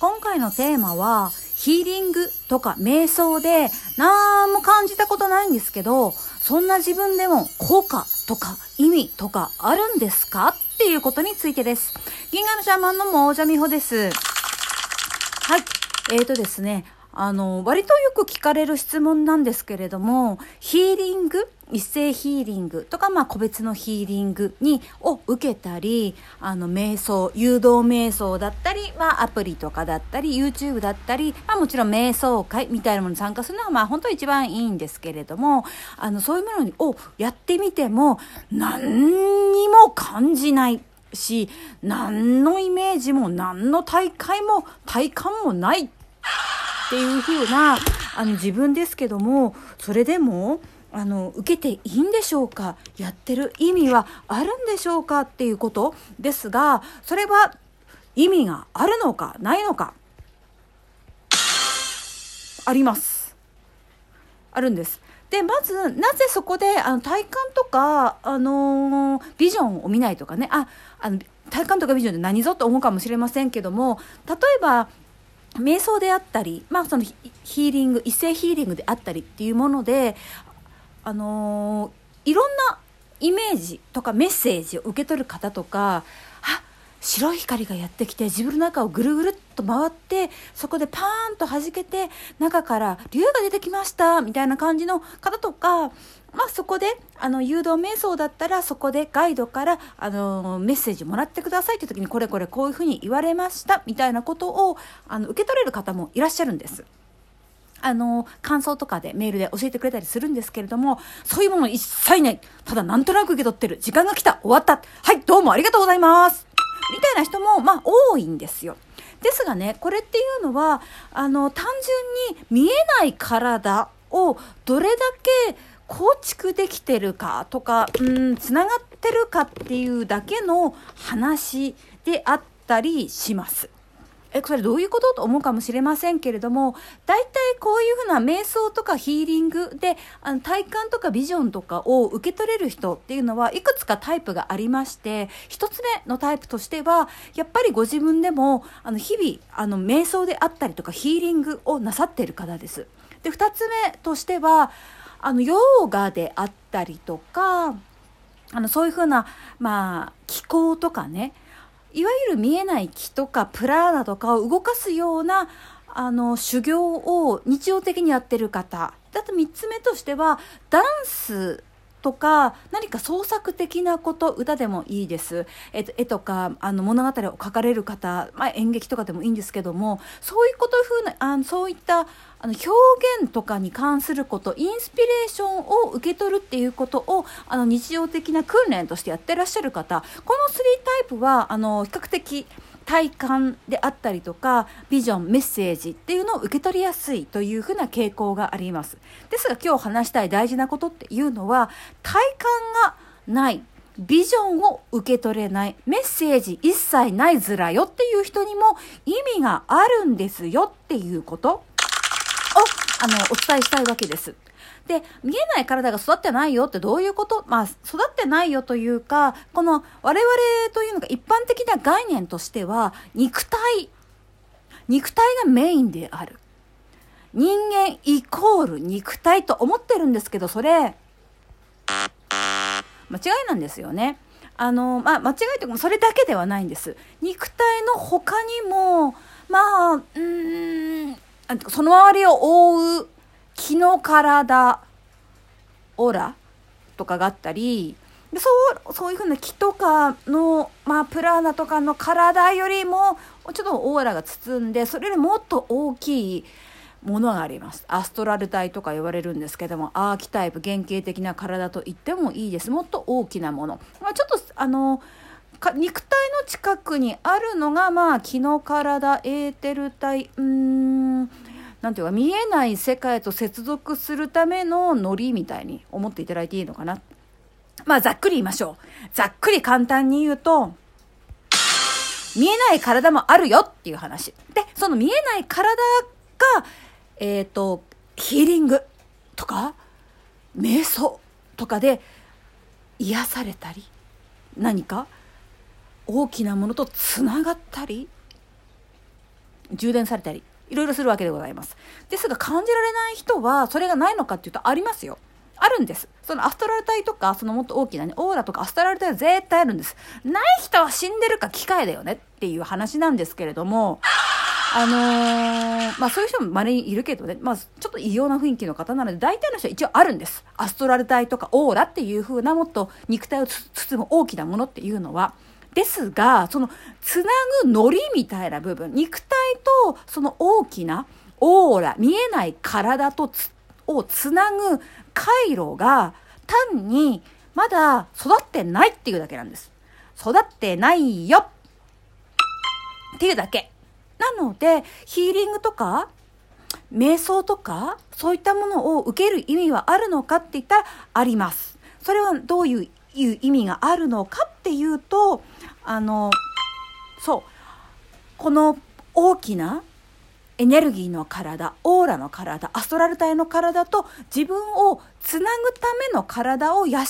今回のテーマは、ヒーリングとか瞑想で、なんも感じたことないんですけど、そんな自分でも効果とか意味とかあるんですか？っていうことについてです。銀河のシャーマンのモージャミホです。はい。えーとですね、あの、割とよく聞かれる質問なんですけれども、ヒーリング一斉ヒーリングとか、まあ、個別のヒーリングに、を受けたり、あの、瞑想、誘導瞑想だったり、まあ、アプリとかだったり、YouTube だったり、まあ、もちろん瞑想会みたいなものに参加するのが、まあ、本当一番いいんですけれども、あの、そういうものをやってみても、何にも感じないし、何のイメージも、何の大会も、体感もないっていう風な、あの、自分ですけども、それでも、あの受けていいんでしょうか？やってる意味はあるんでしょうか？っていうことですがそれは意味があるのかないのかあります。あるんです。でまずなぜそこであの体感とか、あのー、ビジョンを見ないとかねああの体感とかビジョンって何ぞと思うかもしれませんけども例えば瞑想であったり、まあ、そのヒーリング一斉ヒーリングであったりっていうものであのー、いろんなイメージとかメッセージを受け取る方とかあ白い光がやってきて自分の中をぐるぐるっと回ってそこでパーンと弾けて中から竜が出てきましたみたいな感じの方とか、まあ、そこであの誘導瞑想だったらそこでガイドからあのメッセージもらってくださいって時にこれこれこういうふうに言われましたみたいなことをあの受け取れる方もいらっしゃるんです。あの、感想とかでメールで教えてくれたりするんですけれども、そういうもの一切ない。ただなんとなく受け取ってる。時間が来た。終わった。はい、どうもありがとうございます。みたいな人も、まあ、多いんですよ。ですがね、これっていうのは、あの、単純に見えない体をどれだけ構築できてるかとか、うん、つながってるかっていうだけの話であったりします。えそれどういうことと思うかもしれませんけれども大体こういうふうな瞑想とかヒーリングであの体感とかビジョンとかを受け取れる人っていうのはいくつかタイプがありまして1つ目のタイプとしてはやっぱりご自分でもあの日々あの瞑想であったりとかヒーリングをなさっている方です。で2つ目としてはあのヨーガであったりとかあのそういうふうな、まあ、気候とかねいわゆる見えない木とかプラーナとかを動かすようなあの修行を日常的にやってる方だと3つ目としてはダンスとか何か創作的なこと歌でもいいです、えっと、絵とかあの物語を書かれる方、まあ、演劇とかでもいいんですけどもそういうことふうなあのそういったあの表現とかに関することインスピレーションを受け取るっていうことをあの日常的な訓練としてやってらっしゃる方この3タイプはあの比較的体感であったりとかビジョンメッセージっていうのを受け取りやすいというふうな傾向がありますですが今日話したい大事なことっていうのは体感がないビジョンを受け取れないメッセージ一切ないずらよっていう人にも意味があるんですよっていうことをあのお伝えしたいわけです。で、見えない体が育ってないよってどういうこと？まあ、育ってないよというか、この我々というのが一般的な概念としては、肉体、肉体がメインである。人間イコール肉体と思ってるんですけど、それ、間違いなんですよね。あの、まあ、間違いというか、それだけではないんです。肉体の他にも、まあ、うん、その周りを覆う気の体オーラとかがあったりでそうそういうふうな気とかの、まあ、プラーナとかの体よりもちょっとオーラが包んでそれよりもっと大きいものがあります。アストラル体とか言われるんですけどもアーキタイプ原型的な体と言ってもいいです。もっと大きなもの、まあ、ちょっとあの肉体の近くにあるのがまあ気の体エーテル体うんなんていうか見えない世界と接続するためのノリみたいに思っていただいていいのかな。まあざっくり言いましょう。ざっくり簡単に言うと、見えない体もあるよっていう話。で、その見えない体が、えっ、ー、と、ヒーリングとか、瞑想とかで癒されたり、何か大きなものとつながったり充電されたりいろいろするわけでございますですが感じられない人はそれがないのかっていうとありますよあるんです。そのアストラル体とか、そのもっと大きなね、オーラとかアストラル体は絶対あるんです。ない人は死んでるか機械だよねっていう話なんですけれども、あのー、まあそういう人も稀にいるけどね、まあちょっと異様な雰囲気の方なので、大体の人は一応あるんです。アストラル体とかオーラっていう風なもっと肉体を包む大きなものっていうのは、ですが、そのつなぐノリみたいな部分、肉体とその大きなオーラ、見えない体とをつなぐ回路が単にまだ育ってないっていうだけなんです。育ってないよっていうだけ。なので、ヒーリングとか、瞑想とか、そういったものを受ける意味はあるのかって言ったらあります。それはどういう意味があるのかっていうと、あの、そう、この大きなエネルギーの体、オーラの体、アストラル体の体と自分をつなぐための体を養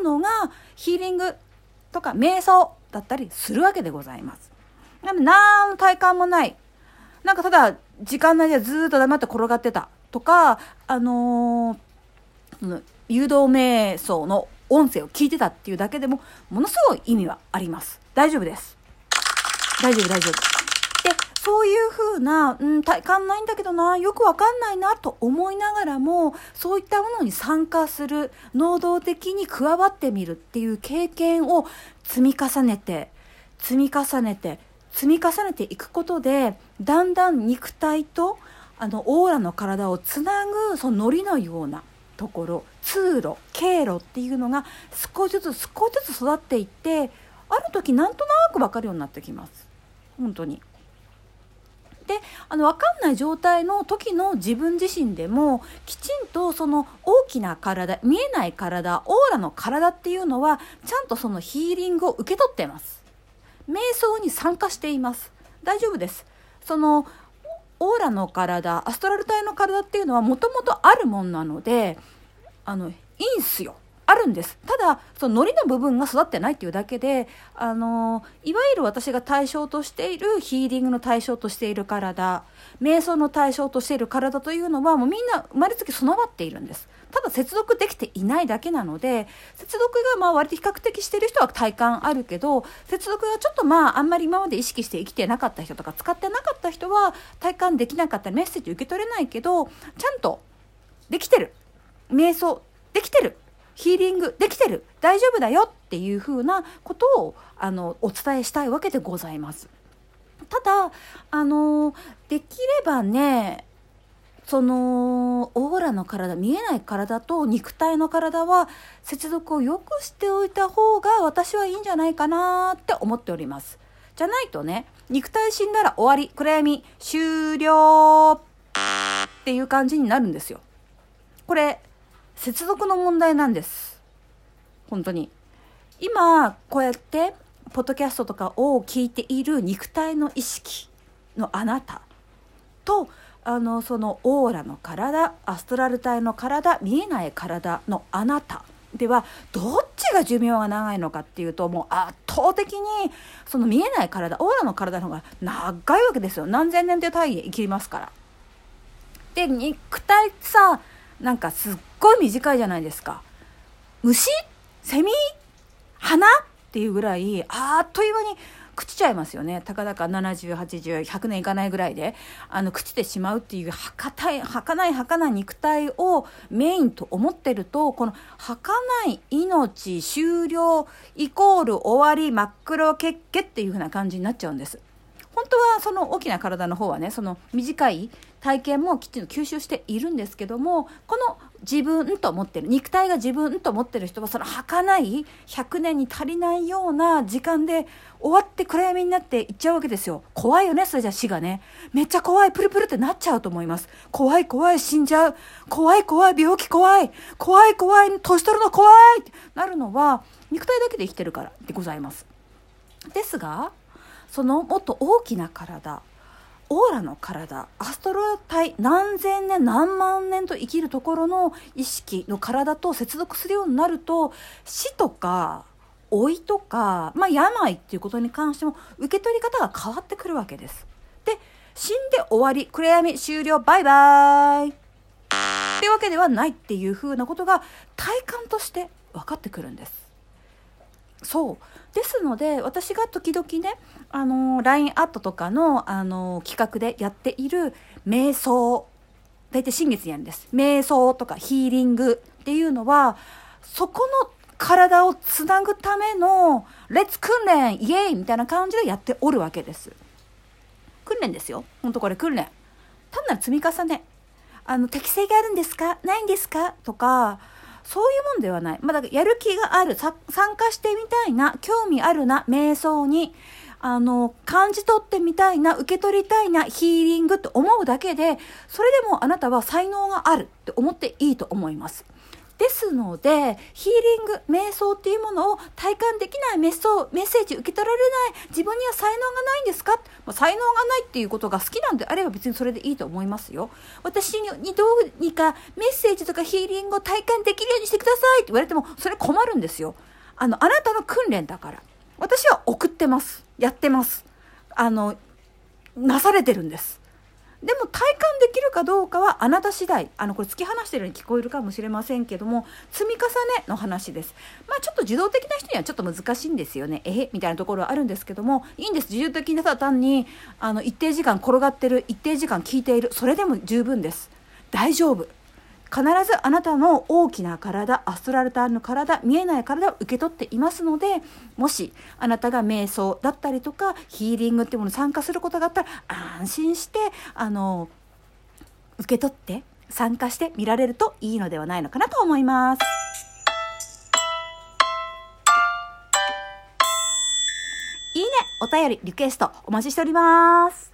うのがヒーリングとか瞑想だったりするわけでございます。でも何の体感もない。なんかただ時間内でずっと黙って転がってたとか、あのー、誘導瞑想の音声を聞いてたっていうだけでもものすごい意味はあります。大丈夫です。大丈夫大丈夫。で、そういうふうな、うん、体感ないんだけどな、よくわかんないなと思いながらも、そういったものに参加する、能動的に加わってみるっていう経験を積み重ねて、積み重ねて、積み重ねていくことでだんだん肉体とあのオーラの体をつなぐそのりのようなところ通路経路っていうのが少しずつ少しずつ育っていってある時なんとなく分かるようになってきます本当に。であの分かんない状態の時の自分自身でもきちんとその大きな体見えない体オーラの体っていうのはちゃんとそのヒーリングを受け取ってます。瞑想に参加しています大丈夫ですそのオーラの体アストラル体の体っていうのはもともとあるもんなのであのいいんすよ。あるんです。ただそのノリの部分が育ってないっていうだけであのいわゆる私が対象としているヒーリングの対象としている体瞑想の対象としている体というのはもうみんな生まれつき備わっているんです。ただ接続できていないだけなので接続がまあ割と比較的してる人は体感あるけど接続がちょっとまああんまり今まで意識して生きてなかった人とか使ってなかった人は体感できなかったりメッセージ受け取れないけどちゃんとできてる。瞑想できてる。ヒーリングできてる大丈夫だよっていうふうなことをあのお伝えしたいわけでございます。ただあのできればねそのオーラの体見えない体と肉体の体は接続をよくしておいた方が私はいいんじゃないかなって思っておりますじゃないとね肉体死んだら終わり暗闇終了っていう感じになるんですよこれ接続の問題なんです。本当に。今こうやってポッドキャストとかを聞いている肉体の意識のあなた。とあのそのオーラの体アストラル体の体見えない体のあなた。ではどっちが寿命が長いのかっていうともう圧倒的にその見えない体オーラの体の方が長いわけですよ。何千年という単位で生きますから。で肉体さなんかすっごい短いじゃないですか。虫？セミ？花っていうぐらいあっという間に朽ちちゃいますよねたかだか7080100年いかないぐらいであの朽ちてしまうっていう儚い儚い儚い肉体をメインと思ってるとこの儚い命終了イコール終わり真っ黒血気っていう風な感じになっちゃうんです。本当はその大きな体の方はねその短い体験もきちんと吸収しているんですけどもこの自分と思ってる肉体が自分と思ってる人はその儚い100年に足りないような時間で終わって暗闇になっていっちゃうわけですよ。怖いよねそれじゃ死がね。めっちゃ怖いプルプルってなっちゃうと思います。怖い怖い死んじゃう。怖い怖い病気怖い。怖い怖い年取るの怖いってなるのは肉体だけで生きてるからでございます。ですがそのもっと大きな体オーラの体アストロ体何千年何万年と生きるところの意識の体と接続するようになると死とか老いとか、まあ、病っていうことに関しても受け取り方が変わってくるわけです。で死んで終わり暗闇終了バイバイっていうわけではないっていうふうなことが体感として分かってくるんですそう。ですので私が時々ねあの LINE アットとかのあの企画でやっている瞑想。大体新月にやるんです。瞑想とかヒーリングっていうのはそこの体をつなぐためのレッツ訓練イエーイみたいな感じでやっておるわけです。訓練ですよ。ほんとこれ訓練。単なる積み重ね。あの適性があるんですか？ないんですか？とかそういうもんではない。まあ、だやる気がある、参加してみたいな、興味あるな、瞑想に、あの、感じ取ってみたいな、受け取りたいな、ヒーリングって思うだけで、それでもあなたは才能があるって思っていいと思います。ですので、ヒーリング、瞑想っていうものを体感できないメッメッセージ受け取られない、自分には才能がないんですか、まあ、才能がないっていうことが好きなんであれば別にそれでいいと思いますよ。私にどうにかメッセージとかヒーリングを体感できるようにしてくださいって言われても、それ困るんですよ。あの、あなたの訓練だから。私は送ってます。やってます。あの、なされてるんです。でも体感できるかどうかはあなた次第。あのこれ突き放してるように聞こえるかもしれませんけども積み重ねの話です。まあちょっと受動的な人にはちょっと難しいんですよね。えへみたいなところはあるんですけどもいいんです。自動的にただ単にあの一定時間転がってる一定時間聞いている。それでも十分です。大丈夫。必ずあなたの大きな体アストラルターの体見えない体を受け取っていますのでもしあなたが瞑想だったりとかヒーリングっていうものに参加することがあったら安心してあの受け取って参加して見られるといいのではないのかなと思います。いいねお便りリクエストお待ちしております。